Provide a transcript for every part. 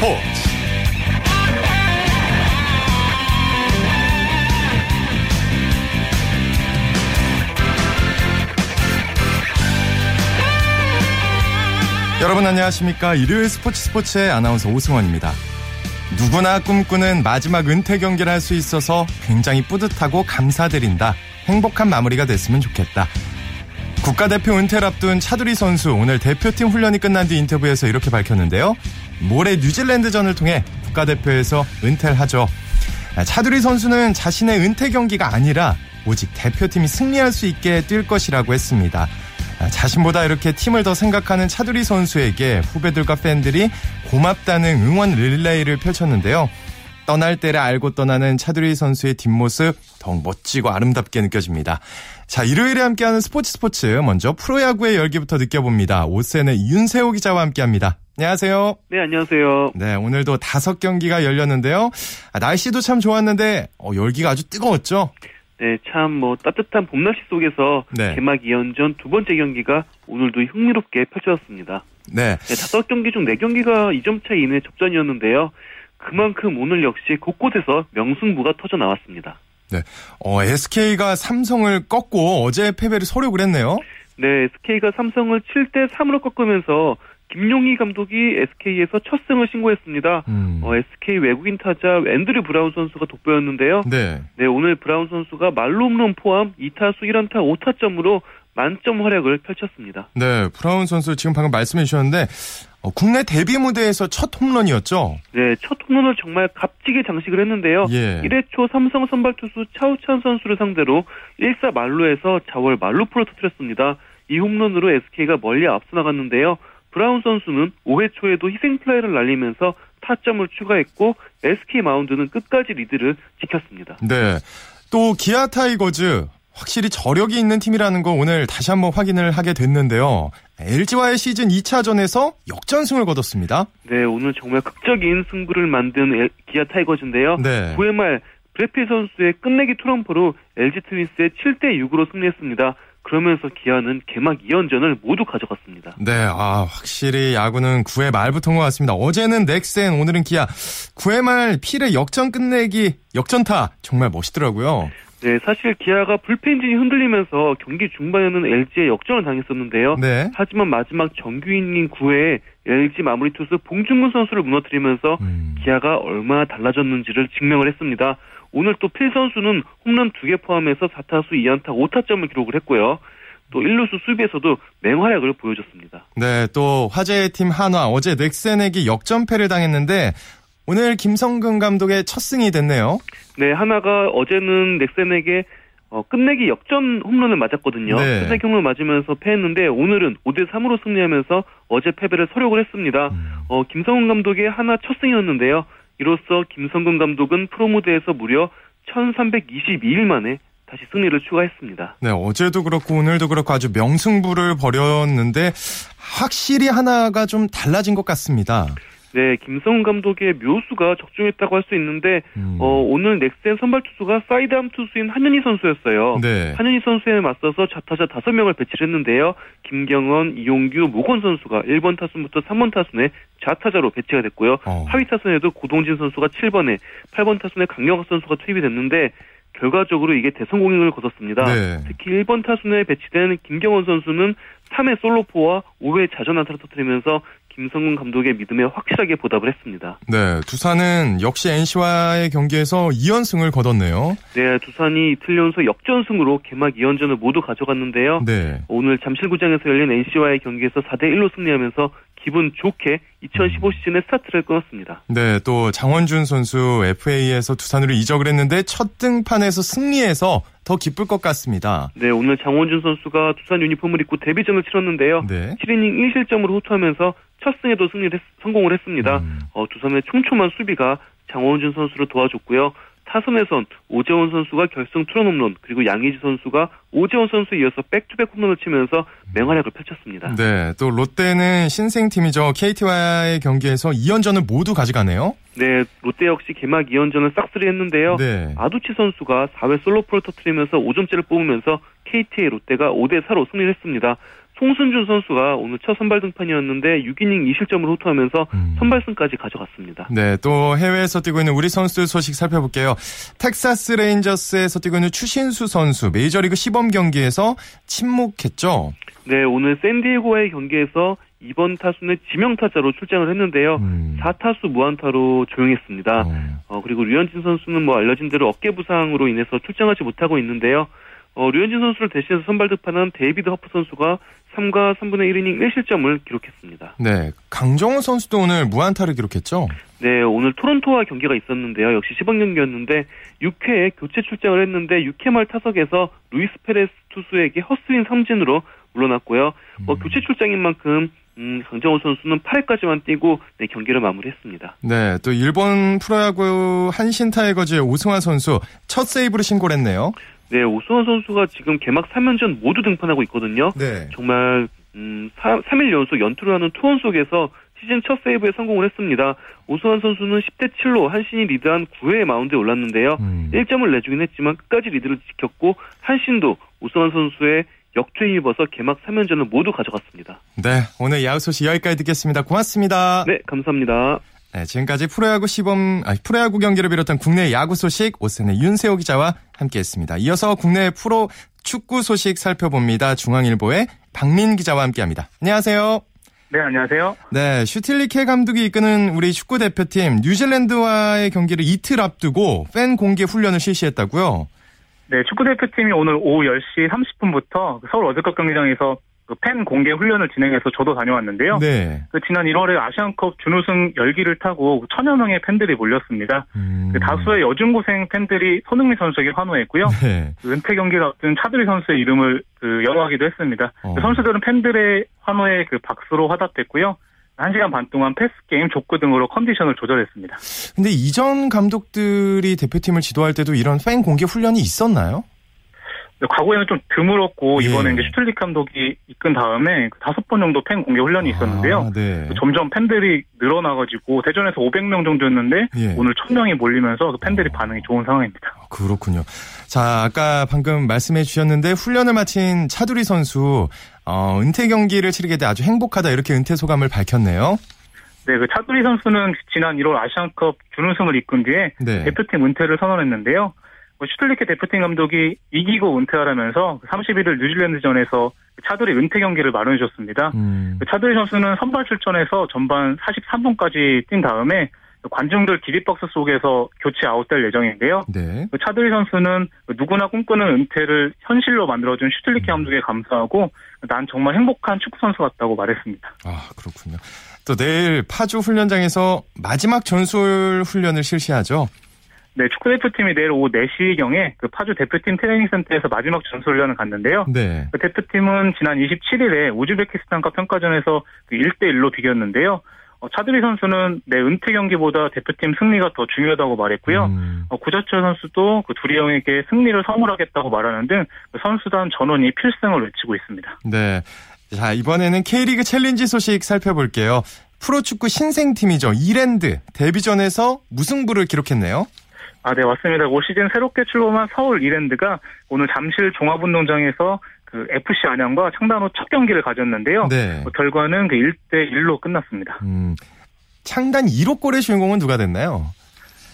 스포츠. 여러분 안녕하십니까? 일요일 스포츠 스포츠의 아나운서 오승원입니다. 누구나 꿈꾸는 마지막 은퇴 경기를 할 수 있어서 굉장히 뿌듯하고 감사드린다. 행복한 마무리가 됐으면 좋겠다. 국가대표 은퇴를 앞둔 차두리 선수 오늘 대표팀 훈련이 끝난 뒤 인터뷰에서 이렇게 밝혔는데요. 모레 뉴질랜드전을 통해 국가대표에서 은퇴를 하죠. 차두리 선수는 자신의 은퇴 경기가 아니라 오직 대표팀이 승리할 수 있게 뛸 것이라고 했습니다. 자신보다 이렇게 팀을 더 생각하는 차두리 선수에게 후배들과 팬들이 고맙다는 응원 릴레이를 펼쳤는데요. 떠날 때를 알고 떠나는 차두리 선수의 뒷모습 더욱 멋지고 아름답게 느껴집니다. 자, 일요일에 함께하는 스포츠 스포츠 먼저 프로야구의 열기부터 느껴봅니다. 오센의 윤세호 기자와 함께합니다. 안녕하세요. 네, 안녕하세요. 네, 오늘도 다섯 경기가 열렸는데요. 아, 날씨도 참 좋았는데 어, 열기가 아주 뜨거웠죠. 네, 참 뭐 따뜻한 봄날씨 속에서 네. 개막 2연전 두 번째 경기가 오늘도 흥미롭게 펼쳐졌습니다. 네. 네 다섯 경기 중 네 경기가 2점 차이 이내 접전이었는데요. 그만큼 오늘 역시 곳곳에서 명승부가 터져 나왔습니다. 네. 어, SK가 삼성을 꺾고 어제 패배를 서력을 했네요. 네, SK가 삼성을 7대 3으로 꺾으면서 김용희 감독이 SK에서 첫 승을 신고했습니다. 음. 어, SK 외국인 타자 앤드류 브라운 선수가 돋보였는데요. 네. 네, 오늘 브라운 선수가 말로 홈런 포함 2타수 1안타 5타점으로 만점 활약을 펼쳤습니다. 네, 브라운 선수 지금 방금 말씀해 주셨는데 어, 국내 데뷔 무대에서 첫 홈런이었죠? 네, 첫 홈런을 정말 값지게 장식을 했는데요. 예. 1회 초 삼성 선발 투수 차우찬 선수를 상대로 1사 말로에서 자월 말루프를 터뜨렸습니다. 이 홈런으로 SK가 멀리 앞서 나갔는데요. 브라운 선수는 5회 초에도 희생 플레이를 날리면서 타점을 추가했고 SK 마운드는 끝까지 리드를 지켰습니다. 네. 또 기아 타이거즈 확실히 저력이 있는 팀이라는 거 오늘 다시 한번 확인을 하게 됐는데요. LG와의 시즌 2차전에서 역전승을 거뒀습니다. 네, 오늘 정말 극적인 승부를 만든 기아 타이거즈인데요. 네. 9회 말 브렛 필 선수의 끝내기 투런포로 LG 트윈스의 7대 6으로 승리했습니다. 그러면서 기아는 개막 2연전을 모두 가져갔습니다. 네, 아, 확실히 야구는 9회 말부터인 것 같습니다. 어제는 넥센, 오늘은 기아. 9회 말 필의 역전 끝내기, 역전타. 정말 멋있더라고요. 네, 사실 기아가 불펜진이 흔들리면서 경기 중반에는 LG에 역전을 당했었는데요. 네. 하지만 마지막 정규 이닝 9회에 LG 마무리 투수 봉준근 선수를 무너뜨리면서 음. 기아가 얼마나 달라졌는지를 증명을 했습니다. 오늘 또 필 선수는 홈런 2개 포함해서 4타수 2안타 5타점을 기록을 했고요. 또 1루수 수비에서도 맹활약을 보여줬습니다. 네, 또 화제의 팀 한화 어제 넥센에게 역전패를 당했는데 오늘 김성근 감독의 첫 승이 됐네요. 네, 하나가 어제는 넥센에게 어, 끝내기 역전 홈런을 맞았거든요. 네. 끝내기 홈런을 맞으면서 패했는데 오늘은 5대 3으로 승리하면서 어제 패배를 서력을 했습니다. 음. 어, 김성근 감독의 하나 첫 승이었는데요. 이로써 김성근 감독은 프로 무대에서 무려 1322일 만에 다시 승리를 추가했습니다. 네, 어제도 그렇고 오늘도 그렇고 아주 명승부를 벌였는데 확실히 하나가 좀 달라진 것 같습니다. 네, 김성근 감독의 묘수가 적중했다고 할 수 있는데 음. 어, 오늘 넥센 선발 투수가 사이드암 투수인 한현희 선수였어요. 네. 한현희 선수에 맞서서 좌타자 5명을 배치를 했는데요. 김경언, 이용규, 모건 선수가 1번 타순부터 3번 타순에 좌타자로 배치가 됐고요. 어. 하위 타순에도 고동진 선수가 7번에 8번 타순에 강경학 선수가 투입이 됐는데 결과적으로 이게 대성공을 거뒀습니다. 네. 특히 1번 타순에 배치된 김경언 선수는 3회 솔로포와 5회 자전 안타를 터뜨리면서 김성근 감독의 믿음에 확실하게 보답을 했습니다. 네, 두산은 역시 NC와의 경기에서 2연승을 거뒀네요. 네, 두산이 이틀 연속 역전승으로 개막 2연전을 모두 가져갔는데요. 네. 오늘 잠실구장에서 열린 NC와의 경기에서 4대 1로 승리하면서 기분 좋게 2015 시즌의 스타트를 끊었습니다. 네, 또 장원준 선수 FA에서 두산으로 이적을 했는데 첫 등판에서 승리해서 더 기쁠 것 같습니다. 네, 오늘 장원준 선수가 두산 유니폼을 입고 데뷔전을 치렀는데요. 네. 7이닝 1실점으로 호투하면서 첫 승에도 승리를 했, 성공을 했습니다. 음. 어, 두산의 촘촘한 수비가 장원준 선수를 도와줬고요. 타선에선 오재원 선수가 결승 투런 홈런 그리고 양의지 선수가 오재원 선수에 이어서 백투백 홈런을 치면서 맹활약을 펼쳤습니다. 네, 또 롯데는 신생팀이죠. KT와의 경기에서 2연전을 모두 가져가네요. 네, 롯데 역시 개막 2연전을 싹쓸이 했는데요. 네. 아두치 선수가 4회 솔로포를 터트리면서 5점째를 뽑으면서 KT의 롯데가 5대 4로 승리를 했습니다. 송승준 선수가 오늘 첫 선발 등판이었는데 6이닝 2실점을 호투하면서 음. 선발승까지 가져갔습니다. 네, 또 해외에서 뛰고 있는 우리 선수들 소식 살펴볼게요. 텍사스 레인저스에서 뛰고 있는 추신수 선수 메이저리그 시범 경기에서 침묵했죠. 네, 오늘 샌디에고와의 경기에서 2번 타순 지명타자로 출장을 했는데요. 음. 4타수 무안타로 조용했습니다. 어. 어, 그리고 류현진 선수는 뭐 알려진 대로 어깨 부상으로 인해서 출장하지 못하고 있는데요. 어, 류현진 선수를 대신해서 선발 등판한 데이비드 허프 선수가 3과 3분의 1이닝 1실점을 기록했습니다. 네. 강정호 선수도 오늘 무안타를 기록했죠? 네, 오늘 토론토와 경기가 있었는데요. 역시 시범 경기였는데 6회에 교체 출장을 했는데 6회 말 타석에서 루이스 페레스 투수에게 헛스윙 삼진으로 물러났고요. 어, 음. 어, 교체 출장인 만큼 음, 강정호 선수는 8회까지만 뛰고 네, 경기를 마무리했습니다. 네, 또 일본 프로야구 한신 타이거즈의 오승환 선수 첫 세이브를 신고를 했네요. 네, 오승환 선수가 지금 개막 3연전 모두 등판하고 있거든요. 네. 정말 음, 3, 3일 연속 연투를 하는 투원 속에서 시즌 첫 세이브에 성공을 했습니다. 오승환 선수는 10대 7로 한신이 리드한 9회 마운드에 올랐는데요. 음. 1점을 내주긴 했지만 끝까지 리드를 지켰고 한신도 오승환 선수의 역투에 입어서 개막 3연전을 모두 가져갔습니다. 네, 오늘 야구 소식 여기까지 듣겠습니다. 고맙습니다. 네, 감사합니다. 네, 지금까지 프로야구 시범, 아니, 프로야구 경기를 비롯한 국내 야구 소식 오센의 윤세호 기자와 함께했습니다. 이어서 국내 프로 축구 소식 살펴봅니다. 중앙일보의 박민 기자와 함께합니다. 안녕하세요. 네, 안녕하세요. 네, 슈틸리케 감독이 이끄는 우리 축구 대표팀 뉴질랜드와의 경기를 이틀 앞두고 팬 공개 훈련을 실시했다고요? 네, 축구 대표팀이 오늘 오후 10시 30분부터 서울 월드컵 경기장에서 그 팬 공개 훈련을 진행해서 저도 다녀왔는데요. 네. 그 지난 1월에 아시안컵 준우승 열기를 타고 천여 명의 팬들이 몰렸습니다. 음. 그 다수의 여중고생 팬들이 손흥민 선수에게 환호했고요. 네. 그 은퇴 경기를 앞둔 차두리 선수의 이름을 그 영어하기도 했습니다. 어. 그 선수들은 팬들의 환호에 그 박수로 화답했고요. 1시간 반 동안 패스게임, 족구 등으로 컨디션을 조절했습니다. 근데 이전 감독들이 대표팀을 지도할 때도 이런 팬 공개 훈련이 있었나요? 과거에는 좀 드물었고 예. 이번에 이제 슈틸리케 감독이 이끈 다음에 그 다섯 번 정도 팬 공개 훈련이 아, 있었는데요. 아, 네. 점점 팬들이 늘어나가지고 대전에서 500명 정도였는데 예. 오늘 1000명이 몰리면서 그 팬들이 어. 반응이 좋은 상황입니다. 아, 그렇군요. 자 아까 방금 말씀해 주셨는데 훈련을 마친 차두리 선수 어, 은퇴 경기를 치르게 돼 아주 행복하다 이렇게 은퇴 소감을 밝혔네요. 네, 그 차두리 선수는 지난 1월 아시안컵 준우승을 이끈 뒤에 네. 대표팀 은퇴를 선언했는데요. 뭐 슈틀리케 대표팀 감독이 이기고 은퇴하라면서 31일 뉴질랜드전에서 차두리 은퇴 경기를 마련해줬습니다. 음. 차두리 선수는 선발 출전해서 전반 43분까지 뛴 다음에 관중들 기립박수 속에서 교체 아웃될 예정인데요. 네. 차두리 선수는 누구나 꿈꾸는 은퇴를 현실로 만들어준 슈틸리케 음. 감독에 감사하고 난 정말 행복한 축구 선수 같다고 말했습니다. 아 그렇군요. 또 내일 파주 훈련장에서 마지막 전술 훈련을 실시하죠. 네, 축구 대표팀이 내일 오후 4시경에 그 파주 대표팀 트레이닝 센터에서 마지막 전술훈련을 갖는데요. 네. 그 대표팀은 지난 27일에 우즈베키스탄과 평가전에서 그 1대 1로 비겼는데요. 어, 차두리 선수는 내 은퇴 경기보다 대표팀 승리가 더 중요하다고 말했고요. 음. 어, 구자철 선수도 그 두리 형에게 승리를 선물하겠다고 말하는 등 그 선수단 전원이 필승을 외치고 있습니다. 네. 자, 이번에는 K리그 챌린지 소식 살펴볼게요. 프로축구 신생팀이죠. 이랜드 데뷔전에서 무승부를 기록했네요. 아, 네, 맞습니다. 올 시즌 새롭게 출범한 서울 이랜드가 오늘 잠실 종합운동장에서 그 FC 안양과 창단 후 첫 경기를 가졌는데요. 네. 뭐 결과는 그 1대 1로 끝났습니다. 음, 창단 1호 골의 주인공은 누가 됐나요?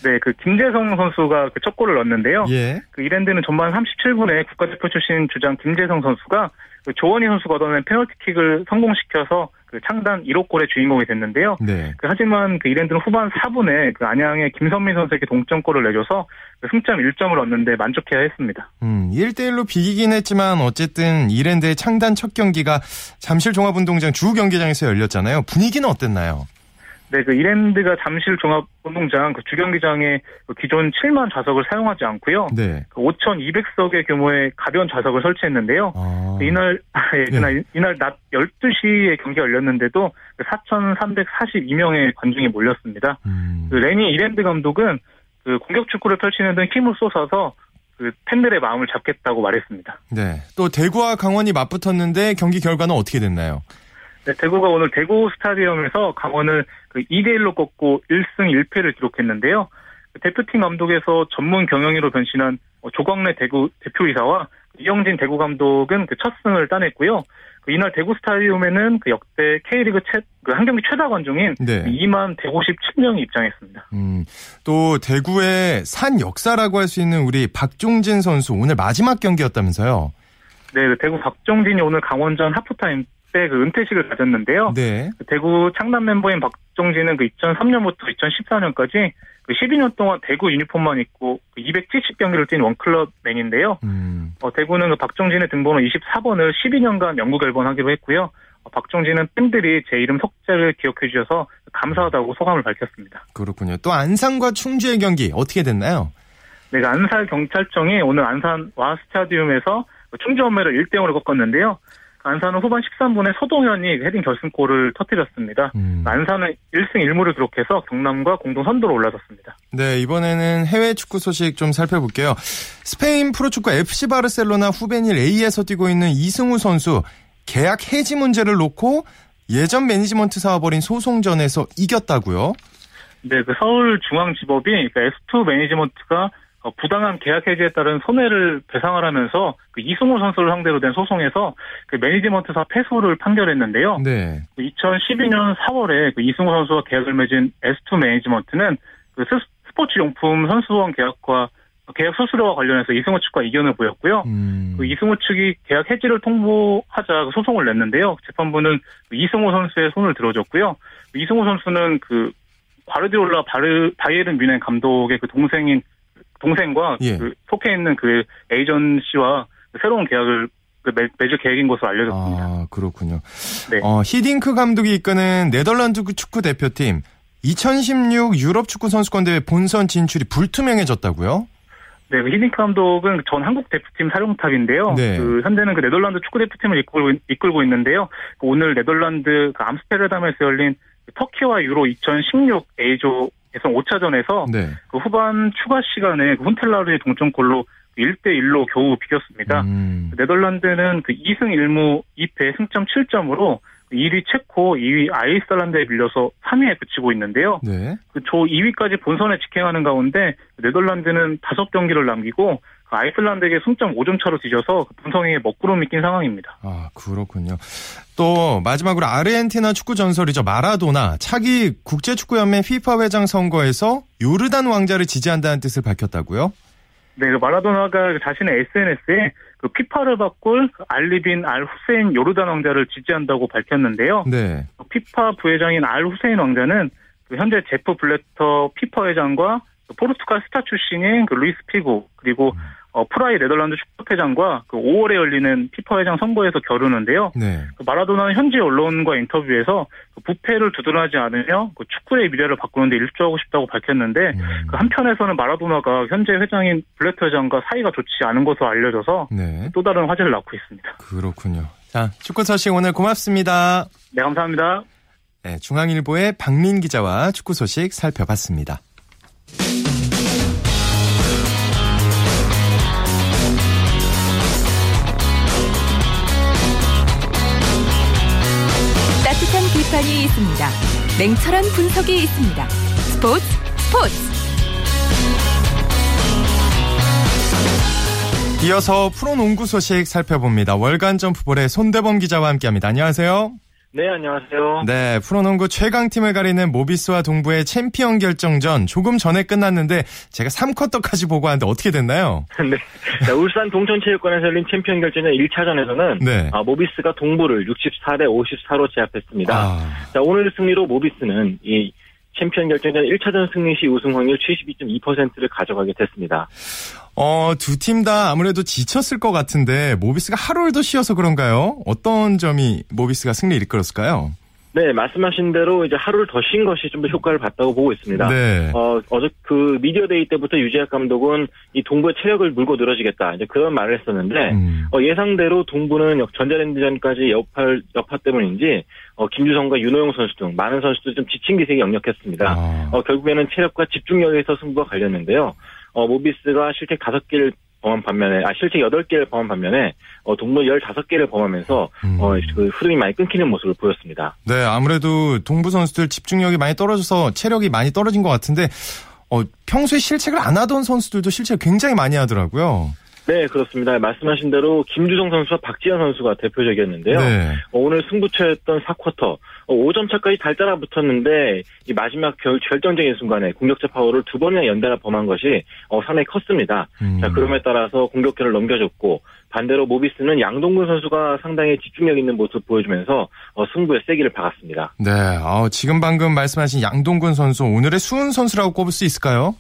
네, 그 김재성 선수가 그 첫 골을 넣었는데요. 예. 그 이랜드는 전반 37분에 국가대표 출신 주장 김재성 선수가 그 조원희 선수가 얻어낸 페널티킥을 성공시켜서 그 창단 1호 골의 주인공이 됐는데요. 네. 그 하지만 그 이랜드는 후반 4분에 그 안양의 김선민 선수에게 동점골을 내줘서 그 승점 1점을 얻는데 만족해야 했습니다. 음, 1대1로 비기긴 했지만 어쨌든 이랜드의 창단 첫 경기가 잠실 종합운동장 주 경기장에서 열렸잖아요. 분위기는 어땠나요? 네, 그 이랜드가 잠실 종합운동장 그 주경기장에 그 기존 7만 좌석을 사용하지 않고요. 네. 그 5,200석의 규모의 가벼운 좌석을 설치했는데요. 아. 그 이날 예, 네. 이날, 이날 낮 12시에 경기가 열렸는데도 4,342명의 그 관중이 몰렸습니다. 음. 그 레니 이랜드 감독은 그 공격 축구를 펼치는 등 힘을 쏟아서 그 팬들의 마음을 잡겠다고 말했습니다. 네. 또 대구와 강원이 맞붙었는데 경기 결과는 어떻게 됐나요? 네, 대구가 오늘 대구 스타디움에서 강원을 그 2대1로 꺾고 1승 1패를 기록했는데요. 대표팀 감독에서 전문 경영인으로 변신한 조광래 대구 대표이사와 이영진 대구 감독은 그 첫 승을 따냈고요. 그 이날 대구 스타디움에는 그 역대 K리그 최, 그한 경기 최다 관중인 네. 2만 157명이 입장했습니다. 음, 또 대구의 산 역사라고 할 수 있는 우리 박종진 선수 오늘 마지막 경기였다면서요? 네, 그 대구 박종진이 오늘 강원전 하프타임 때 그 은퇴식을 가졌는데요. 네. 그 대구 창단 멤버인 박종진은 그 2003년부터 2014년까지 그 12년 동안 대구 유니폼만 입고 270경기를 그뛴 원클럽맨인데요. 음. 어, 대구는 그 박종진의 등번호 24번을 12년간 영구 결번하기로 했고요. 어, 박종진은 팬들이 제 이름 석자를 기억해 주셔서 감사하다고 소감을 밝혔습니다. 그렇군요. 또 안산과 충주의 경기 어떻게 됐나요? 네, 그 안산 경찰청이 오늘 안산 와 스타디움에서 충주 험멜을 1대0으로 꺾었는데요. 안산은 후반 13분에 서동현이 헤딩 결승골을 터뜨렸습니다. 음. 안산은 1승 1무를 기록해서 경남과 공동 선두로 올라섰습니다. 네, 이번에는 해외 축구 소식 좀 살펴볼게요. 스페인 프로축구 FC 바르셀로나 후배닐 A에서 뛰고 있는 이승우 선수 계약 해지 문제를 놓고 예전 매니지먼트사와 벌인 소송전에서 이겼다고요? 네, 그 서울중앙지법이 그러니까 S2 매니지먼트가 어, 부당한 계약 해지에 따른 손해를 배상을 하면서 그 이승우 선수를 상대로 된 소송에서 그 매니지먼트사 패소를 판결했는데요. 네. 2012년 4월에 그 이승우 선수와 계약을 맺은 S2 매니지먼트는 그 스포츠 용품 선수원 계약과 계약 수수료와 관련해서 이승우 측과 이견을 보였고요. 음. 그 이승우 측이 계약 해지를 통보하자 그 소송을 냈는데요. 재판부는 그 이승우 선수의 손을 들어줬고요. 이승우 선수는 그 과르디올라 바르, 바이에른 뮌헨 감독의 그 동생인 동생과 예. 그 속해 있는 그 에이전시와 새로운 계약을 그 매, 맺을 계획인 것으로 알려졌습니다. 아, 그렇군요. 네. 어, 히딩크 감독이 이끄는 네덜란드 축구 대표팀 2016 유럽 축구 선수권 대회 본선 진출이 불투명해졌다고요? 네, 그 히딩크 감독은 전 한국 대표팀 사령탑인데요. 네. 그 현재는 그 네덜란드 축구 대표팀을 이끌고, 이끌고 있는데요. 그 오늘 네덜란드 그 암스테르담에서 열린 터키와 유로 2016 A조 예선 5차전에서 네. 그 후반 추가 시간에 그 훈텔라르의 동점골로 1대1로 겨우 비겼습니다. 음. 네덜란드는 그 2승 1무 2패 승점 7점으로 1위 체코, 2위 아이슬란드에 밀려서 3위에 그치고 있는데요. 네. 그조 2위까지 본선에 직행하는 가운데 네덜란드는 5경기를 남기고 그 아이슬란드에게 승점 5점 차로 뒤져서 그 분성에 먹구름이 낀 상황입니다. 아 그렇군요. 또 마지막으로 아르헨티나 축구 전설이죠 마라도나 차기 국제축구연맹 FIFA 회장 선거에서 요르단 왕자를 지지한다는 뜻을 밝혔다고요? 네, 그 마라도나가 자신의 SNS에 그 피파를 바꿀 알리 빈 알 후세인 요르단 왕자를 지지한다고 밝혔는데요. 네. 피파 부회장인 알 후세인 왕자는 그 현재 제프 블래터 피파 회장과 포르투갈 스타 출신인 그 루이스 피고 그리고 음. 어, 프라이 네덜란드 축구회장과 그 5월에 열리는 피파 회장 선거에서 겨루는데요. 네. 그 마라도나는 현지 언론과 인터뷰에서 그 부패를 두둔하지 않으며 그 축구의 미래를 바꾸는데 일조하고 싶다고 밝혔는데 음. 그 한편에서는 마라도나가 현재 회장인 블레트 회장과 사이가 좋지 않은 것으로 알려져서 네. 또 다른 화제를 낳고 있습니다. 그렇군요. 자, 축구 소식 오늘 고맙습니다. 네, 감사합니다. 네, 중앙일보의 박민 기자와 축구 소식 살펴봤습니다. 비판이 있습니다. 냉철한 분석이 있습니다. 스포츠 스포츠 이어서 프로농구 소식 살펴봅니다. 월간 점프볼의 손대범 기자와 함께합니다. 안녕하세요. 네, 안녕하세요. 네, 프로농구 최강팀을 가리는 모비스와 동부의 챔피언 결정전 조금 전에 끝났는데 제가 3쿼터까지 보고 왔는데 어떻게 됐나요? 네. 자, 울산 동천체육관에서 열린 챔피언 결정전 1차전에서는 네. 아, 모비스가 동부를 64대 54로 제압했습니다. 아... 자, 오늘 승리로 모비스는 이 챔피언 결정전 1차전 승리 시 우승 확률 72.2%를 가져가게 됐습니다. 어, 두 팀 다 아무래도 지쳤을 것 같은데 모비스가 하루를 더 쉬어서 그런가요? 어떤 점이 모비스가 승리를 이끌었을까요? 네, 말씀하신 대로 이제 하루를 더 쉰 것이 좀 더 효과를 봤다고 보고 있습니다. 네. 어, 어제 그 미디어 데이 때부터 유재학 감독은 이 동부의 체력을 물고 늘어지겠다. 이제 그런 말을 했었는데, 음. 어, 예상대로 동부는 전자랜드전까지 여파, 여파 때문인지, 어, 김주성과 윤호영 선수 등 많은 선수들이 좀 지친 기색이 역력했습니다. 아. 어, 결국에는 체력과 집중력에서 승부가 갈렸는데요. 어, 모비스가 실책 5개를 범한 반면에, 아, 실책 8개를 범한 반면에, 어, 동부 15개를 범하면서, 음. 어, 그 흐름이 많이 끊기는 모습을 보였습니다. 네, 아무래도 동부 선수들 집중력이 많이 떨어져서 체력이 많이 떨어진 것 같은데, 어, 평소에 실책을 안 하던 선수들도 실책 굉장히 많이 하더라고요. 네, 그렇습니다. 말씀하신 대로 김주성 선수와 박지현 선수가 대표적이었는데요. 네. 어, 오늘 승부처였던 4쿼터 5점 어, 차까지 달달아 붙었는데 이 마지막 결, 결정적인 순간에 공격자 파워를 두 번이나 연달아 범한 것이 어, 상당히 컸습니다. 음. 자, 그럼에 따라서 공격권을 넘겨줬고 반대로 모비스는 양동근 선수가 상당히 집중력 있는 모습 보여주면서 어, 승부에 세기를 박았습니다. 네, 어, 지금 방금 말씀하신 양동근 선수 오늘의 수훈 선수라고 꼽을 수 있을까요?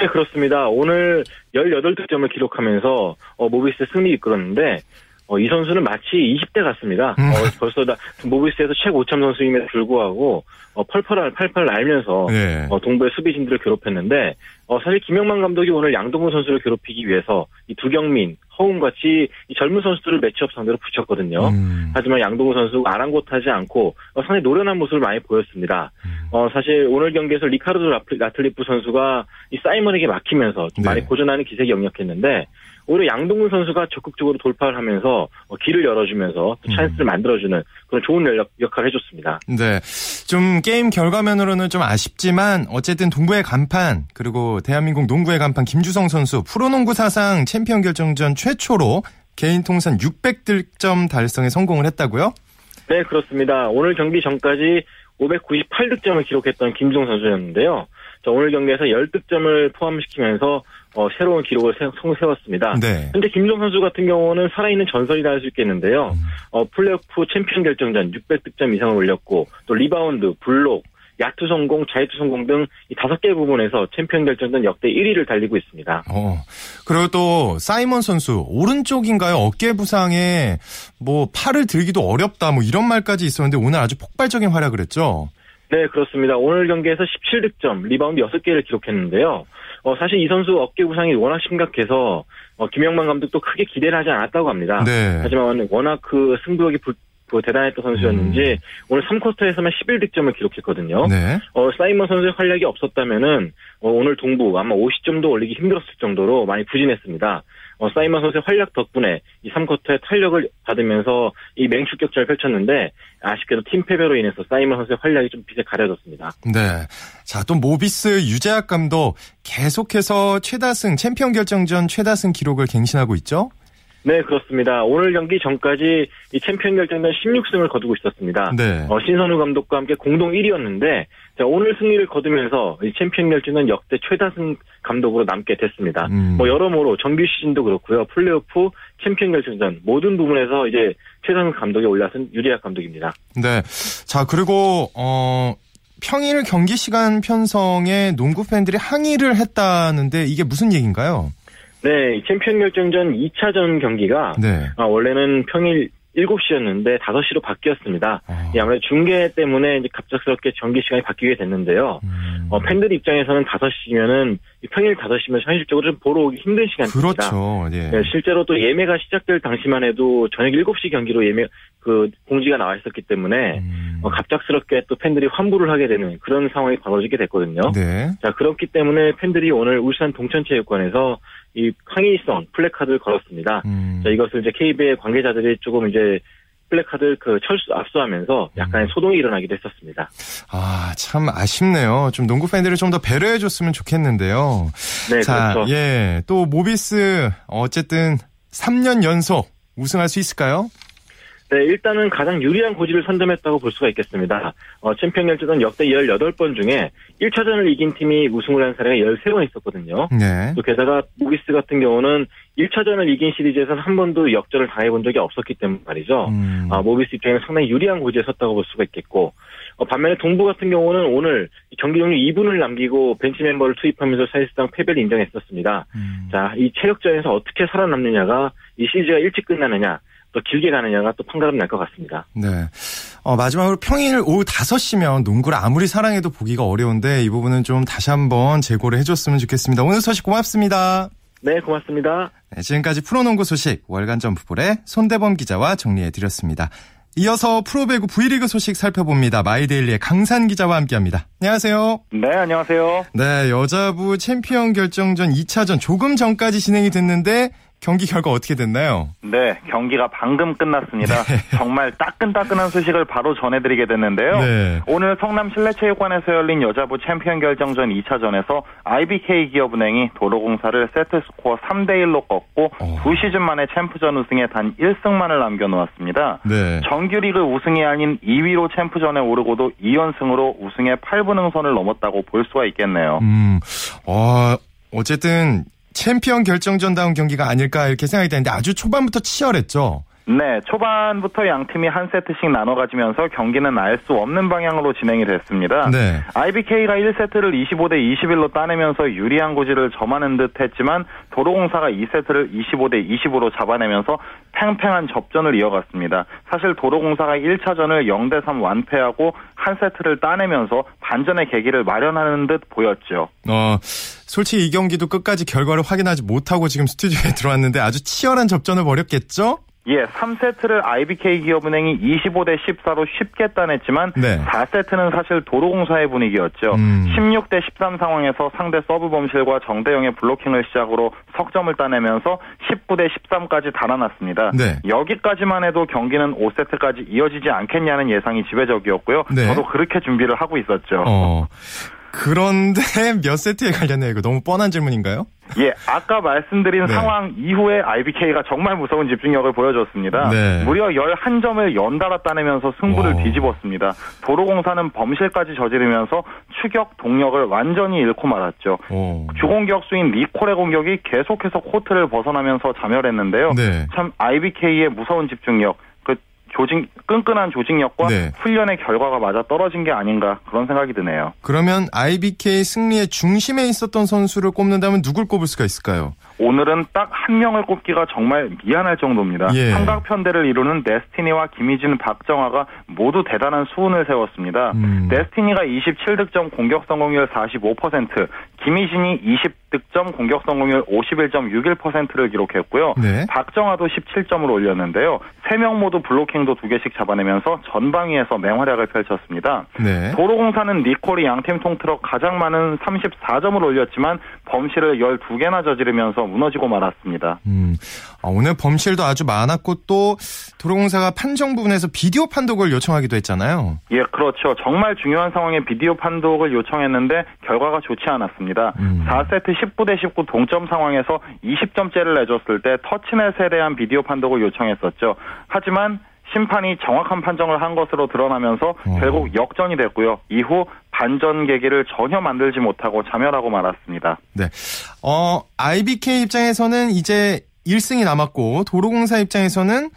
네, 그렇습니다. 오늘 18득점을 기록하면서 어, 모비스 승리 이끌었는데 어, 이 선수는 마치 20대 같습니다. 음. 어, 벌써 다 모비스에서 최고 5점 선수임에도 불구하고 어, 펄펄할 팔팔 날면서 네. 어, 동부의 수비진들을 괴롭혔는데 어, 사실 김영만 감독이 오늘 양동근 선수를 괴롭히기 위해서 이 두경민, 허웅 같이 이 젊은 선수들을 매치업 상대로 붙였거든요. 음. 하지만 양동근 선수 아랑곳하지 않고 어, 상당히 노련한 모습을 많이 보였습니다. 음. 어, 사실 오늘 경기에서 리카르도 라틀리프 선수가 이 사이먼에게 막히면서 좀 네. 많이 고전하는 기색이 역력했는데 오히려 양동근 선수가 적극적으로 돌파를 하면서 어, 길을 열어주면서 또 찬스를 음. 만들어주는 그런 좋은 역, 역할을 해줬습니다. 네. 좀 게임 결과면으로는 좀 아쉽지만 어쨌든 동부의 간판 그리고 대한민국 농구의 간판 김주성 선수 프로농구 사상 챔피언 결정전 최초로 개인 통산 600득점 달성에 성공을 했다고요? 네, 그렇습니다. 오늘 경기 전까지 598득점을 기록했던 김주성 선수였는데요. 오늘 경기에서 10득점을 포함시키면서 어, 새로운 기록을 세, 세웠습니다. 네. 현재 김주성 선수 같은 경우는 살아있는 전설이다 할수 있겠는데요. 음. 어, 플레이오프 챔피언 결정전 600득점 이상을 올렸고 또 리바운드, 블록, 야투 성공, 자유투 성공 등 이 다섯 개 부문에서 챔피언 결정전 역대 1위를 달리고 있습니다. 어, 그리고 또 사이먼 선수 오른쪽인가요? 어깨 부상에 뭐 팔을 들기도 어렵다 뭐 이런 말까지 있었는데 오늘 아주 폭발적인 활약을 했죠. 네, 그렇습니다. 오늘 경기에서 17득점, 리바운드 6개를 기록했는데요. 어, 사실 이 선수 어깨 부상이 워낙 심각해서 어, 김영만 감독도 크게 기대를 하지 않았다고 합니다. 네. 하지만 워낙 그 승부욕이 부, 그 대단했던 선수였는지 음. 오늘 3쿼터에서만 11득점을 기록했거든요. 네. 어, 사이먼 선수의 활약이 없었다면은 어, 오늘 동부 아마 50점도 올리기 힘들었을 정도로 많이 부진했습니다. 어, 사이먼 선수의 활약 덕분에 이 3쿼터에 탄력을 받으면서 이 맹추격전을 펼쳤는데 아쉽게도 팀 패배로 인해서 사이먼 선수의 활약이 좀 빛에 가려졌습니다. 네. 자, 또 모비스 유재학 감독 계속해서 최다승 챔피언 결정전 최다승 기록을 갱신하고 있죠? 네, 그렇습니다. 오늘 경기 전까지 이 챔피언 결정전 16승을 거두고 있었습니다. 네. 어, 신선우 감독과 함께 공동 1위였는데 자, 오늘 승리를 거두면서 이 챔피언 결정전 역대 최다승 감독으로 남게 됐습니다. 음. 뭐 여러모로 정규 시즌도 그렇고요. 플레이오프, 챔피언 결정전 모든 부문에서 이제 최다승 감독에 올라선 유재학 감독입니다. 네. 자, 그리고 어 평일 경기 시간 편성에 농구 팬들이 항의를 했다는데 이게 무슨 얘기인가요? 네, 챔피언 결정전 2차전 경기가 네. 아, 원래는 평일 7시였는데 5시로 바뀌었습니다. 아. 아무래도 중계 때문에 이제 갑작스럽게 경기 시간이 바뀌게 됐는데요. 음. 어, 팬들 입장에서는 5시면은 평일 5시면 현실적으로 좀 보러 오기 힘든 시간입니다. 그렇죠. 예. 네, 실제로 또 예매가 시작될 당시만 해도 저녁 7시 경기로 예매 그 공지가 나와 있었기 때문에 음. 어, 갑작스럽게 또 팬들이 환불을 하게 되는 그런 상황이 벌어지게 됐거든요. 네. 자, 그렇기 때문에 팬들이 오늘 울산 동천체육관에서 이 항의성 플래카드를 걸었습니다. 음. 자, 이것을 이제 KBL 관계자들이 조금 이제 플래카드 그 철수 압수하면서 약간의 음. 소동이 일어나기도 했었습니다. 아, 참 아쉽네요. 좀 농구 팬들을 좀 더 배려해 줬으면 좋겠는데요. 네, 자, 그렇죠. 예. 또 모비스 어쨌든 3년 연속 우승할 수 있을까요? 네, 일단은 가장 유리한 고지를 선점했다고 볼 수가 있겠습니다. 어, 챔피언 결정전 역대 18번 중에 1차전을 이긴 팀이 우승을 한 사례가 13번 있었거든요. 네. 또 게다가 모비스 같은 경우는 1차전을 이긴 시리즈에서는 한 번도 역전을 당해본 적이 없었기 때문 말이죠. 음. 아, 모비스 입장에서 상당히 유리한 고지에 섰다고 볼 수가 있겠고 어, 반면에 동부 같은 경우는 오늘 경기 종료 2분을 남기고 벤치 멤버를 투입하면서 사실상 패배를 인정했었습니다. 음. 자, 이 체력전에서 어떻게 살아남느냐가 이 시리즈가 일찍 끝나느냐 또 길게 가느냐가 또 판가름 날 것 같습니다. 네. 어, 마지막으로 평일 오후 5시면 농구를 아무리 사랑해도 보기가 어려운데 이 부분은 좀 다시 한번 재고를 해줬으면 좋겠습니다. 오늘 소식 고맙습니다. 네, 고맙습니다. 네, 지금까지 프로농구 소식 월간 점프볼의 손대범 기자와 정리해드렸습니다. 이어서 프로배구 V리그 소식 살펴봅니다. 마이데일리의 강산 기자와 함께합니다. 안녕하세요. 네, 안녕하세요. 네, 여자부 챔피언 결정전 2차전 조금 전까지 진행이 됐는데 경기 결과 어떻게 됐나요? 네, 경기가 방금 끝났습니다. 네. 정말 따끈따끈한 소식을 바로 전해드리게 됐는데요. 네. 오늘 성남 실내체육관에서 열린 여자부 챔피언 결정전 2차전에서 IBK 기업은행이 도로공사를 세트스코어 3대1로 꺾고 어. 두 시즌 만에 챔프전 우승에 단 1승만을 남겨놓았습니다. 네. 정규리그 우승이 아닌 2위로 챔프전에 오르고도 2연승으로 우승의 8부 능선을 넘었다고 볼 수가 있겠네요. 음, 어, 어쨌든 챔피언 결정전다운 경기가 아닐까 이렇게 생각이 되는데 아주 초반부터 치열했죠. 네, 초반부터 양 팀이 한 세트씩 나눠 가지면서 경기는 알 수 없는 방향으로 진행이 됐습니다. 네. IBK가 1세트를 25대 21로 따내면서 유리한 고지를 점하는 듯 했지만 도로공사가 2세트를 25대 20으로 잡아내면서 팽팽한 접전을 이어갔습니다. 사실 도로공사가 1차전을 0대 3 완패하고 한 세트를 따내면서 반전의 계기를 마련하는 듯 보였죠. 어, 솔직히 이 경기도 끝까지 결과를 확인하지 못하고 지금 스튜디오에 들어왔는데 아주 치열한 접전을 벌였겠죠? 예, 3세트를 IBK 기업은행이 25대 14로 쉽게 따냈지만 네. 4세트는 사실 도로공사의 분위기였죠. 음. 16대 13 상황에서 상대 서브 범실과 정대영의 블로킹을 시작으로 석점을 따내면서 19대 13까지 달아났습니다. 네. 여기까지만 해도 경기는 5세트까지 이어지지 않겠냐는 예상이 지배적이었고요. 네. 저도 그렇게 준비를 하고 있었죠. 어. 그런데 몇 세트에 갈렸나요? 이거 너무 뻔한 질문인가요? 예, 아까 말씀드린 네. 상황 이후에 IBK가 정말 무서운 집중력을 보여줬습니다. 네. 무려 11점을 연달아 따내면서 승부를 오. 뒤집었습니다. 도로공사는 범실까지 저지르면서 추격 동력을 완전히 잃고 말았죠. 오. 주공격수인 리콜의 공격이 계속해서 코트를 벗어나면서 자멸했는데요. 네. 참 IBK의 무서운 집중력, 조직 끈끈한 조직력과 네. 훈련의 결과가 맞아 떨어진 게 아닌가 그런 생각이 드네요. 그러면 IBK 승리의 중심에 있었던 선수를 꼽는다면 누굴 꼽을 수가 있을까요? 오늘은 딱 한 명을 꼽기가 정말 미안할 정도입니다. 예. 삼각편대를 이루는 네스티니와 김희진, 박정아가 모두 대단한 수훈을 세웠습니다. 음. 네스티니가 27득점 공격 성공률 45%, 김희진이 20 득점 공격 성공률 51.61%를 기록했고요. 네. 박정아도 17점을 올렸는데요. 3명 모두 블로킹도 2개씩 잡아내면서 전방위에서 맹활약을 펼쳤습니다. 네. 도로공사는 니콜이 양팀 통틀어 가장 많은 34점을 올렸지만 범실을 12개나 저지르면서 무너지고 말았습니다. 음, 아, 오늘 범실도 아주 많았고 또 도로공사가 판정 부분에서 비디오 판독을 요청하기도 했잖아요. 예, 그렇죠. 정말 중요한 상황에 비디오 판독을 요청했는데 결과가 좋지 않았습니다. 음. 4세트 19대 19 동점 상황에서 20점째를 내줬을 때 터치넷에 대한 비디오 판독을 요청했었죠. 하지만 심판이 정확한 판정을 한 것으로 드러나면서 어. 결국 역전이 됐고요. 이후 반전 계기를 전혀 만들지 못하고 자멸하고 말았습니다. 네. 어, IBK 입장에서는 이제 1승이 남았고 도로공사 입장에서는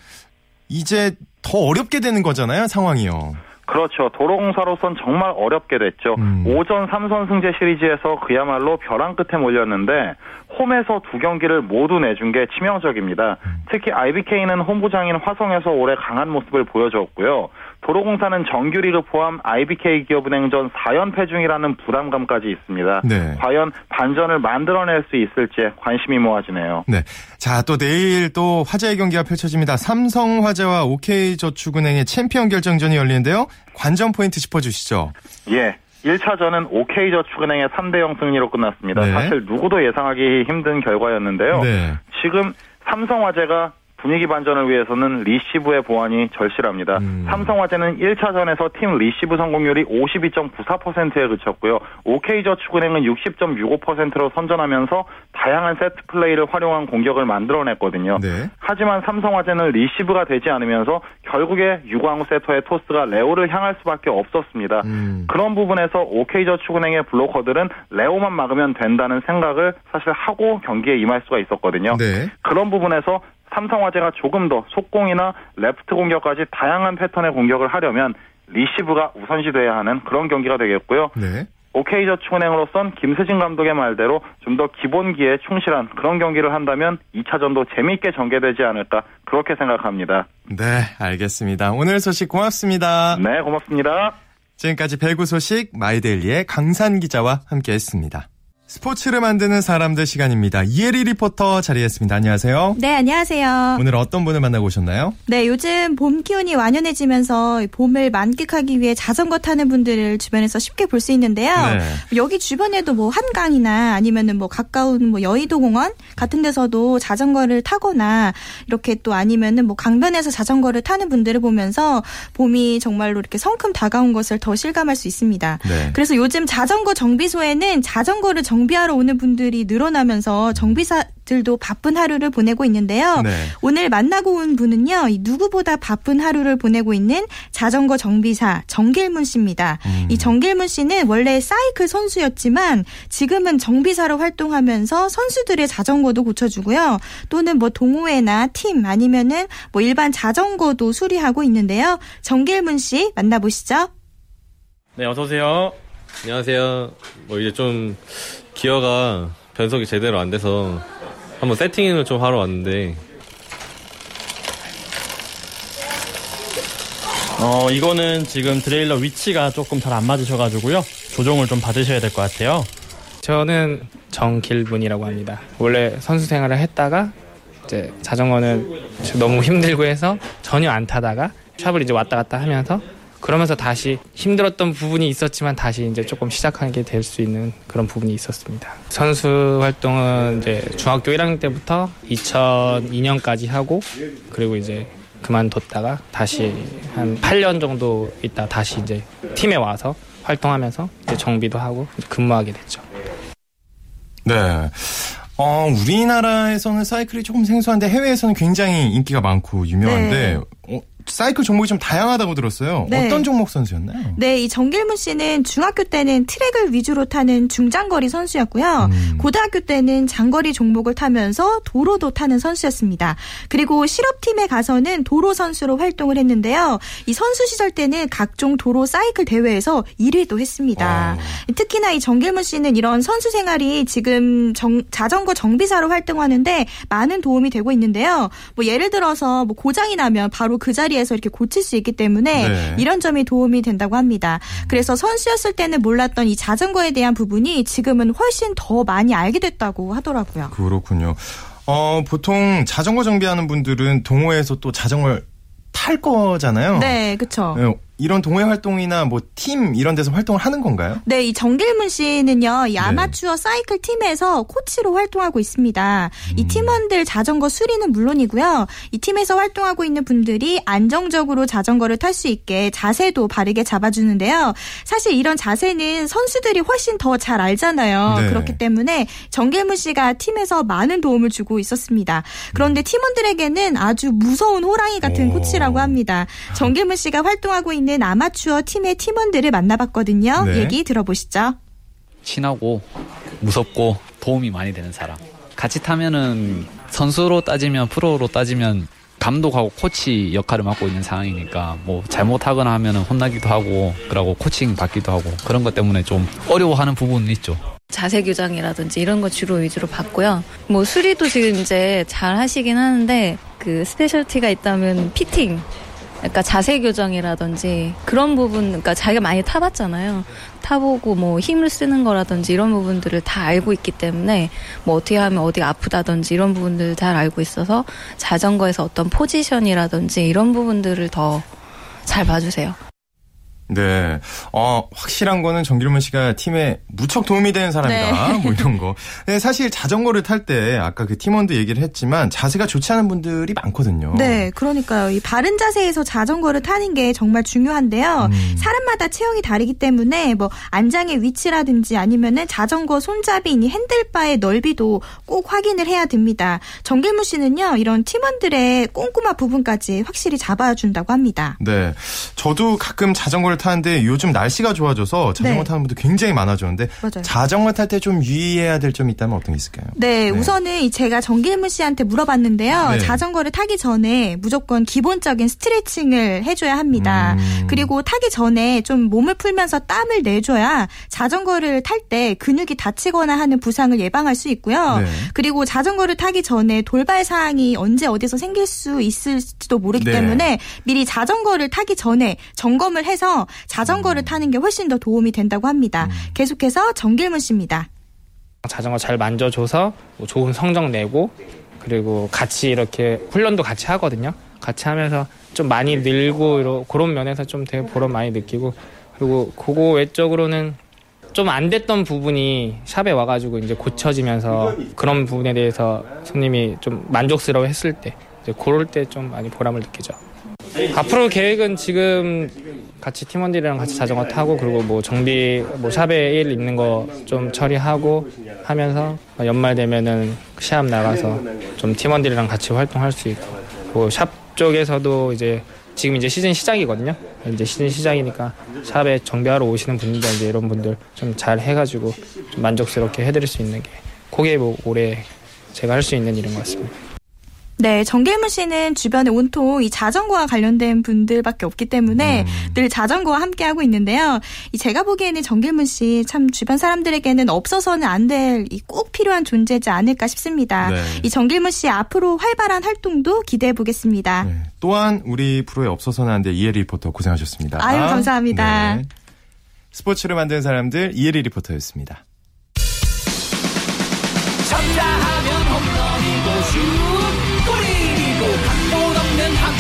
이제 더 어렵게 되는 거잖아요, 상황이요. 그렇죠. 도로공사로선 정말 어렵게 됐죠. 음. 오전 3선 승제 시리즈에서 그야말로 벼랑 끝에 몰렸는데 홈에서 두 경기를 모두 내준 게 치명적입니다. 음. 특히 IBK는 홈부장인 화성에서 올해 강한 모습을 보여줬고요. 도로공사는 정규리그 포함 IBK 기업은행 전 4연패 중이라는 부담감까지 있습니다. 네. 과연 반전을 만들어낼 수 있을지 관심이 모아지네요. 네. 자, 또 내일 또 화제의 경기가 펼쳐집니다. 삼성화재와 OK저축은행의 챔피언 결정전이 열리는데요. 관전 포인트 짚어주시죠. 예. 1차전은 OK저축은행의 3대0 승리로 끝났습니다. 네. 사실 누구도 예상하기 힘든 결과였는데요. 네. 지금 삼성화재가 분위기 반전을 위해서는 리시브의 보완이 절실합니다. 음. 삼성화재는 1차전에서 팀 리시브 성공률이 52.94%에 그쳤고요. OK저축은행은 60.65%로 선전하면서 다양한 세트 플레이를 활용한 공격을 만들어냈거든요. 네. 하지만 삼성화재는 리시브가 되지 않으면서 결국에 유광우 세터의 토스가 레오를 향할 수밖에 없었습니다. 음. 그런 부분에서 OK저축은행의 블로커들은 레오만 막으면 된다는 생각을 사실 하고 경기에 임할 수가 있었거든요. 네. 그런 부분에서 삼성화재가 조금 더 속공이나 레프트 공격까지 다양한 패턴의 공격을 하려면 리시브가 우선시돼야 하는 그런 경기가 되겠고요. 네. OK저축은행으로선 김세진 감독의 말대로 좀 더 기본기에 충실한 그런 경기를 한다면 2차전도 재미있게 전개되지 않을까 그렇게 생각합니다. 네, 알겠습니다. 오늘 소식 고맙습니다. 네, 고맙습니다. 지금까지 배구 소식 마이데일리의 강산 기자와 함께했습니다. 스포츠를 만드는 사람들 시간입니다. 이혜리 리포터 자리했습니다. 안녕하세요. 네, 안녕하세요. 오늘 어떤 분을 만나고 오셨나요? 네, 요즘 봄 기운이 완연해지면서 봄을 만끽하기 위해 자전거 타는 분들을 주변에서 쉽게 볼 수 있는데요. 네. 여기 주변에도 뭐 한강이나 아니면은 뭐 가까운 뭐 여의도 공원 같은 데서도 자전거를 타거나 이렇게 또 아니면은 뭐 강변에서 자전거를 타는 분들을 보면서 봄이 정말로 이렇게 성큼 다가온 것을 더 실감할 수 있습니다. 네. 그래서 요즘 자전거 정비소에는 자전거를 정 정비하러 오는 분들이 늘어나면서 정비사들도 바쁜 하루를 보내고 있는데요. 네. 오늘 만나고 온 분은요. 누구보다 바쁜 하루를 보내고 있는 자전거 정비사 정길문 씨입니다. 음. 이 정길문 씨는 원래 사이클 선수였지만 지금은 정비사로 활동하면서 선수들의 자전거도 고쳐주고요. 또는 뭐 동호회나 팀 아니면은 뭐 일반 자전거도 수리하고 있는데요. 정길문 씨 만나보시죠. 네, 어서 오세요. 안녕하세요. 뭐 이제 좀 기어가 변속이 제대로 안 돼서 한번 세팅을 좀 하러 왔는데 어 이거는 지금 드레일러 위치가 조금 잘 안 맞으셔가지고요 조정을 좀 받으셔야 될 것 같아요. 저는 정길문이라고 합니다. 원래 선수 생활을 했다가 이제 자전거는 너무 힘들고 해서 전혀 안 타다가 샵을 이제 왔다 갔다 하면서 그러면서 다시 힘들었던 부분이 있었지만 다시 이제 조금 시작하게 될 수 있는 그런 부분이 있었습니다. 선수 활동은 이제 중학교 1학년 때부터 2002년까지 하고 그리고 이제 그만뒀다가 다시 한 8년 정도 있다 다시 이제 팀에 와서 활동하면서 이제 정비도 하고 근무하게 됐죠. 네. 어, 우리나라에서는 사이클이 조금 생소한데 해외에서는 굉장히 인기가 많고 유명한데 네. 어, 사이클 종목이 좀 다양하다고 들었어요. 네. 어떤 종목 선수였나요? 네, 이 정길문 씨는 중학교 때는 트랙을 위주로 타는 중장거리 선수였고요. 음. 고등학교 때는 장거리 종목을 타면서 도로도 타는 선수였습니다. 그리고 실업팀에 가서는 도로 선수로 활동을 했는데요. 이 선수 시절 때는 각종 도로 사이클 대회에서 1위도 했습니다. 어. 특히나 이 정길문 씨는 이런 선수 생활이 지금 정, 자전거 정비사로 활동하는데 많은 도움이 되고 있는데요. 뭐 예를 들어서 뭐 고장이 나면 바로 그 자리에 자리에서 이렇게 고칠 수 있기 때문에 네. 이런 점이 도움이 된다고 합니다. 그래서 선수였을 때는 몰랐던 이 자전거에 대한 부분이 지금은 훨씬 더 많이 알게 됐다고 하더라고요. 그렇군요. 어, 보통 자전거 정비하는 분들은 동호회에서 또 자전거를 탈 거잖아요. 네, 그렇죠. 이런 동호회 활동이나 뭐 팀 이런 데서 활동을 하는 건가요? 네, 이 정길문 씨는요, 이 네. 아마추어 네. 사이클 팀에서 코치로 활동하고 있습니다. 음. 이 팀원들 자전거 수리는 물론이고요. 이 팀에서 활동하고 있는 분들이 안정적으로 자전거를 탈 수 있게 자세도 바르게 잡아주는데요. 사실 이런 자세는 선수들이 훨씬 더 잘 알잖아요. 네. 그렇기 때문에 정길문 씨가 팀에서 많은 도움을 주고 있었습니다. 그런데 팀원들에게는 아주 무서운 호랑이 같은 오. 코치라고 합니다. 정길문 씨가 활동하고 있는 있는 아마추어 팀의 팀원들을 만나봤거든요. 네. 얘기 들어보시죠. 친하고 무섭고 도움이 많이 되는 사람. 같이 타면은 선수로 따지면 프로로 따지면 감독하고 코치 역할을 맡고 있는 상황이니까 뭐 잘못하거나 하면은 혼나기도 하고 그러고 코칭 받기도 하고 그런 것 때문에 좀 어려워하는 부분은 있죠. 자세 교정이라든지 이런 거 주로 위주로 받고요. 뭐 수리도 지금 이제 잘 하시긴 하는데 그 specialty가 있다면 피팅 그러니까 자세 교정이라든지 그런 부분, 그러니까 자기가 많이 타봤잖아요. 타보고 뭐 힘을 쓰는 거라든지 이런 부분들을 다 알고 있기 때문에 뭐 어떻게 하면 어디가 아프다든지 이런 부분들 잘 알고 있어서 자전거에서 어떤 포지션이라든지 이런 부분들을 더 잘 봐주세요. 네. 어, 확실한 거는 정길문 씨가 팀에 무척 도움이 되는 사람이다. 네. 뭐 이런 거. 네, 사실 자전거를 탈 때 아까 그 팀원도 얘기를 했지만 자세가 좋지 않은 분들이 많거든요. 네. 그러니까요. 이 바른 자세에서 자전거를 타는 게 정말 중요한데요. 음. 사람마다 체형이 다르기 때문에 뭐 안장의 위치라든지 아니면은 자전거 손잡이니 핸들바의 넓이도 꼭 확인을 해야 됩니다. 정길문 씨는요. 이런 팀원들의 꼼꼼한 부분까지 확실히 잡아준다고 합니다. 네. 저도 가끔 자전거를 자전거를 타는데 요즘 날씨가 좋아져서 자전거 네. 타는 분들 굉장히 많아졌는데 맞아요. 자전거 탈 때 좀 유의해야 될 점이 있다면 어떤 게 있을까요? 네, 네. 우선은 제가 정길문 씨한테 물어봤는데요. 네. 자전거를 타기 전에 무조건 기본적인 스트레칭을 해줘야 합니다. 음. 그리고 타기 전에 좀 몸을 풀면서 땀을 내줘야 자전거를 탈 때 근육이 다치거나 하는 부상을 예방할 수 있고요. 네. 그리고 자전거를 타기 전에 돌발 사항이 언제 어디서 생길 수 있을지도 모르기 네. 때문에 미리 자전거를 타기 전에 점검을 해서 자전거를 음. 타는 게 훨씬 더 도움이 된다고 합니다. 음. 계속해서 정길문 씨입니다. 자전거 잘 만져줘서 뭐 좋은 성적 내고 그리고 같이 이렇게 훈련도 같이 하거든요. 같이 하면서 좀 많이 늘고 이러, 그런 면에서 좀 되게 보람 많이 느끼고 그리고 그거 외적으로는 좀 안 됐던 부분이 샵에 와가지고 이제 고쳐지면서 그런 부분에 대해서 손님이 좀 만족스러워 했을 때 이제 그럴 때 좀 많이 보람을 느끼죠. 앞으로 계획은 지금 같이 팀원들이랑 같이 자전거 타고 그리고 뭐 정비 뭐 샵에 일 있는 거 좀 처리하고 하면서 연말 되면은 시합 나가서 좀 팀원들이랑 같이 활동할 수 있고 뭐샵 쪽에서도 이제 지금 이제 시즌 시작이거든요. 이제 시즌 시작이니까 샵에 정비하러 오시는 분들 이제 이런 분들 좀 잘 해가지고 좀 만족스럽게 해드릴 수 있는 게 그게 뭐 올해 제가 할 수 있는 일인 것 같습니다. 네, 정길문 씨는 주변에 온통 이 자전거와 관련된 분들밖에 없기 때문에 음. 늘 자전거와 함께 하고 있는데요. 이 제가 보기에는 정길문 씨 참 주변 사람들에게는 없어서는 안 될 이 꼭 필요한 존재지 않을까 싶습니다. 네. 이 정길문 씨 앞으로 활발한 활동도 기대해 보겠습니다. 네. 또한 우리 프로에 없어서는 안 될 이혜리 리포터 고생하셨습니다. 아유, 감사합니다. 네. 스포츠를 만든 사람들 이혜리 리포터였습니다.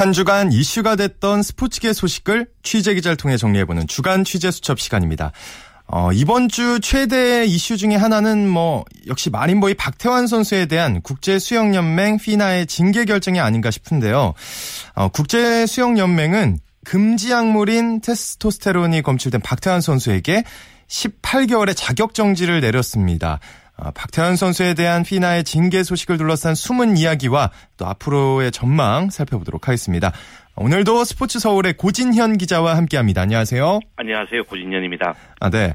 한 주간 이슈가 됐던 스포츠계 소식을 취재 기자를 통해 정리해보는 주간 취재 수첩 시간입니다. 어, 이번 주 최대 이슈 중에 하나는 뭐 역시 마린보이 박태환 선수에 대한 국제 수영 연맹 피나의 징계 결정이 아닌가 싶은데요. 어, 국제 수영 연맹은 금지 약물인 테스토스테론이 검출된 박태환 선수에게 18개월의 자격 정지를 내렸습니다. 아, 박태환 선수에 대한 피나의 징계 소식을 둘러싼 숨은 이야기와 또 앞으로의 전망 살펴보도록 하겠습니다. 오늘도 스포츠 서울의 고진현 기자와 함께합니다. 안녕하세요. 안녕하세요. 고진현입니다. 아, 네.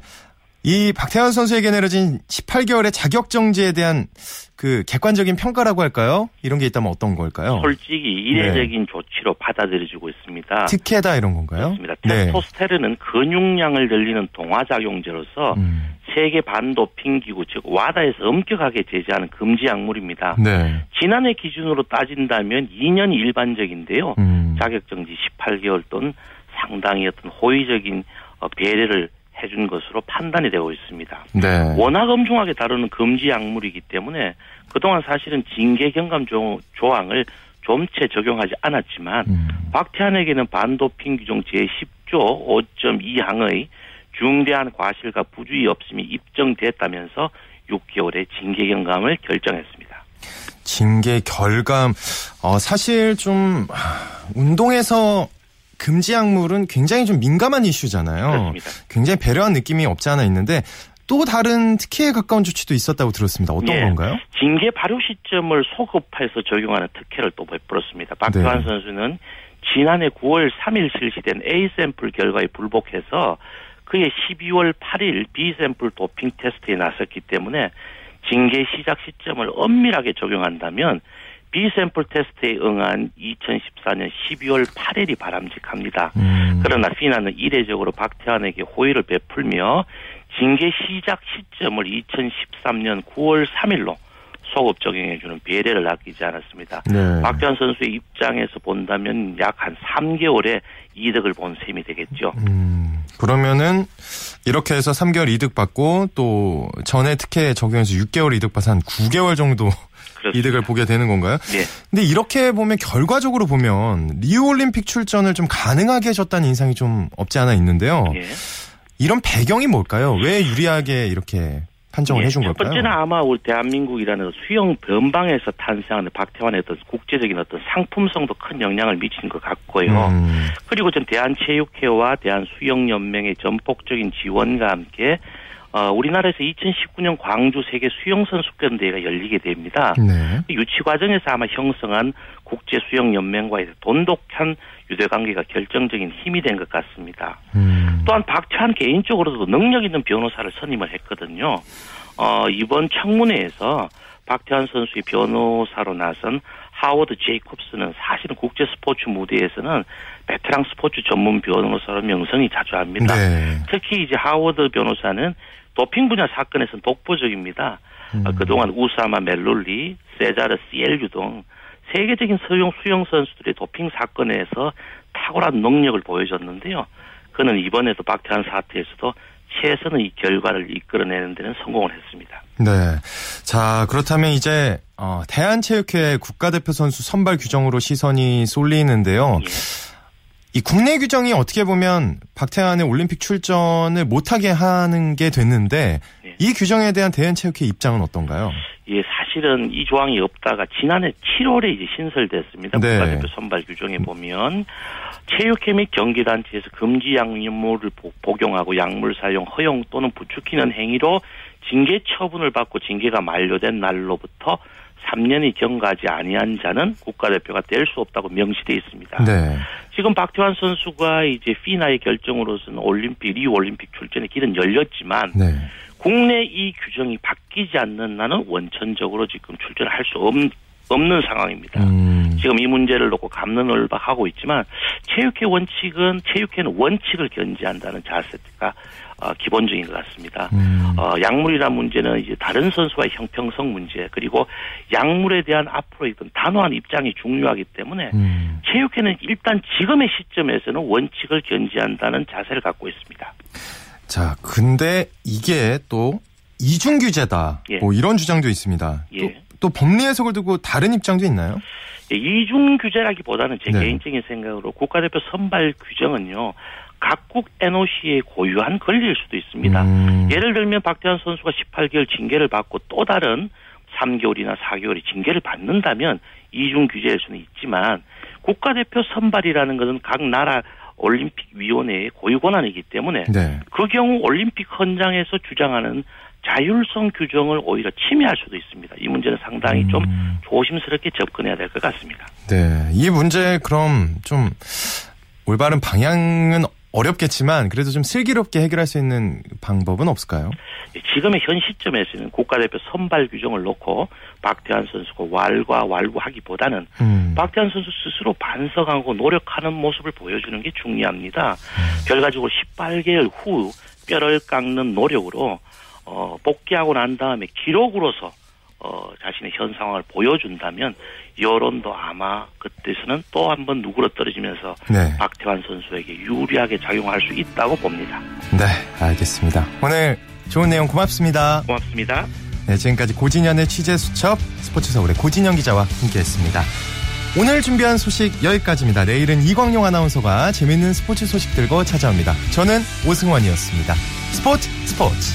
이 박태환 선수에게 내려진 18개월의 자격 정지에 대한 그 객관적인 평가라고 할까요? 이런 게 있다면 어떤 걸까요? 솔직히 이례적인 네. 조치로 받아들여지고 있습니다. 특혜다 이런 건가요? 그렇습니다. 네. 테스토스테론은 근육량을 늘리는 동화작용제로서 음. 세계 반도핑 기구 즉 와다에서 엄격하게 제재하는 금지 약물입니다. 네. 지난해 기준으로 따진다면 2년이 일반적인데요. 음. 자격 정지 18개월 또는 상당히 어떤 호의적인 어, 배려를 해준 것으로 판단이 되고 있습니다. 네. 워낙 엄중하게 다루는 금지 약물이기 때문에 그동안 사실은 징계 경감 조, 조항을 좀채 적용하지 않았지만 음. 박태환에게는 반도핑 규정 제10조 5.2항의 중대한 과실과 부주의 없음이 입증됐다면서 6개월의 징계 경감을 결정했습니다. 징계 결감 어, 사실 좀 운동에서 금지 약물은 굉장히 좀 민감한 이슈잖아요. 그렇습니다. 굉장히 배려한 느낌이 없지 않아 있는데 또 다른 특혜에 가까운 조치도 있었다고 들었습니다. 어떤 네. 건가요? 징계 발효 시점을 소급해서 적용하는 특혜를 또 베풀었습니다. 박태환 네. 선수는 지난해 9월 3일 실시된 A 샘플 결과에 불복해서 그의 12월 8일 B 샘플 도핑 테스트에 나섰기 때문에 징계 시작 시점을 엄밀하게 적용한다면 비샘플 테스트에 응한 2014년 12월 8일이 바람직합니다. 음. 그러나 피나는 이례적으로 박태환에게 호의를 베풀며 징계 시작 시점을 2013년 9월 3일로 소급 적용해주는 배려를 아끼지 않았습니다. 네. 박태환 선수의 입장에서 본다면 약 한 3개월의 이득을 본 셈이 되겠죠. 음, 그러면은 이렇게 해서 3개월 이득 받고 또 전에 특혜 적용해서 6개월 이득 받아서 한 9개월 정도 그렇습니다. 이득을 보게 되는 건가요? 네. 근데 이렇게 보면 결과적으로 보면 리우 올림픽 출전을 좀 가능하게 해줬다는 인상이 좀 없지 않아 있는데요. 네. 이런 배경이 뭘까요? 왜 유리하게 이렇게 판정을 네, 해준 걸까요? 첫 번째는 아마 우리 대한민국이라는 수영 변방에서 탄생하는 박태환의 어떤 국제적인 어떤 상품성도 큰 영향을 미친 것 같고요. 음. 그리고 전 대한체육회와 대한수영연맹의 전폭적인 지원과 함께 어, 우리나라에서 2019년 광주 세계 수영선수권 대회가 열리게 됩니다. 네. 유치 과정에서 아마 형성한 국제 수영 연맹과의 돈독한 유대 관계가 결정적인 힘이 된 것 같습니다. 음. 또한 박찬 개인적으로도 능력 있는 변호사를 선임을 했거든요. 어, 이번 청문회에서 박태환 선수의 변호사로 나선 하워드 제이콥스는 사실은 국제 스포츠 무대에서는 베테랑 스포츠 전문 변호사로 명성이 자주합니다. 네. 특히 이제 하워드 변호사는 도핑 분야 사건에서는 독보적입니다. 음. 그동안 우사마 멜룰리, 세자르 시엘유 등 세계적인 수영 수영 선수들의 도핑 사건에서 탁월한 능력을 보여줬는데요. 그는 이번에도 박태환 사태에서도 최선의 결과를 이끌어내는 데는 성공을 했습니다. 네. 자, 그렇다면 이제 어, 대한체육회 국가대표 선수 선발 규정으로 시선이 쏠리는데요. 예. 이 국내 규정이 어떻게 보면 박태환의 올림픽 출전을 못하게 하는 게 됐는데 예. 이 규정에 대한 대한체육회 입장은 어떤가요? 예, 사실은 이 조항이 없다가 지난해 7월에 이제 신설됐습니다. 네. 국가대표 선발 규정에 보면 체육회 및 경기단체에서 금지 약물을 복용하고 약물 사용 허용 또는 부추기는 행위로 징계 처분을 받고 징계가 만료된 날로부터 3년이 경과하지 아니한 자는 국가대표가 될 수 없다고 명시돼 있습니다. 네. 지금 박태환 선수가 이제 피나의 결정으로서는 올림픽 리 올림픽 출전의 길은 열렸지만 네. 국내 이 규정이 바뀌지 않는 나는 원천적으로 지금 출전할 수 없, 없는 상황입니다. 음. 지금 이 문제를 놓고 감론을박하고 있지만 체육회 원칙은 체육회는 원칙을 견지한다는 자세가 어, 기본적인 것 같습니다. 음. 어, 약물이란 문제는 이제 다른 선수와의 형평성 문제 그리고 약물에 대한 앞으로 이건 단호한 입장이 중요하기 때문에 음. 체육회는 일단 지금의 시점에서는 원칙을 견지한다는 자세를 갖고 있습니다. 자, 근데 이게 또 이중 규제다. 예. 뭐 이런 주장도 있습니다. 예. 또, 또 법리 해석을 두고 다른 입장도 있나요? 예, 이중 규제라기보다는 제 네. 개인적인 생각으로 국가대표 선발 규정은요. 각국 NOC의 고유한 권리일 수도 있습니다. 음. 예를 들면 박태환 선수가 18개월 징계를 받고 또 다른 3개월이나 4개월의 징계를 받는다면 이중 규제일 수는 있지만 국가대표 선발이라는 것은 각 나라 올림픽 위원회의 고유 권한이기 때문에 네. 그 경우 올림픽 헌장에서 주장하는 자율성 규정을 오히려 침해할 수도 있습니다. 이 문제는 상당히 음. 좀 조심스럽게 접근해야 될 것 같습니다. 네, 이 문제 그럼 좀 올바른 방향은 어렵겠지만 그래도 좀 슬기롭게 해결할 수 있는 방법은 없을까요? 예, 지금의 현 시점에서는 국가대표 선발 규정을 놓고 박태환 선수가 왈과 왈부하기보다는 음. 박태환 선수 스스로 반성하고 노력하는 모습을 보여주는 게 중요합니다. 음. 결과적으로 18개월 후 뼈를 깎는 노력으로 어, 복귀하고 난 다음에 기록으로서 어, 자신의 현 상황을 보여준다면 여론도 아마 그때서는 또 한 번 누구로 떨어지면서 네. 박태환 선수에게 유리하게 작용할 수 있다고 봅니다. 네, 알겠습니다. 오늘 좋은 내용 고맙습니다. 고맙습니다. 네, 지금까지 고진현의 취재 수첩 스포츠 서울의 고진현 기자와 함께했습니다. 오늘 준비한 소식 여기까지입니다. 내일은 이광용 아나운서가 재밌는 스포츠 소식 들고 찾아옵니다. 저는 오승원이었습니다. 스포츠 스포츠.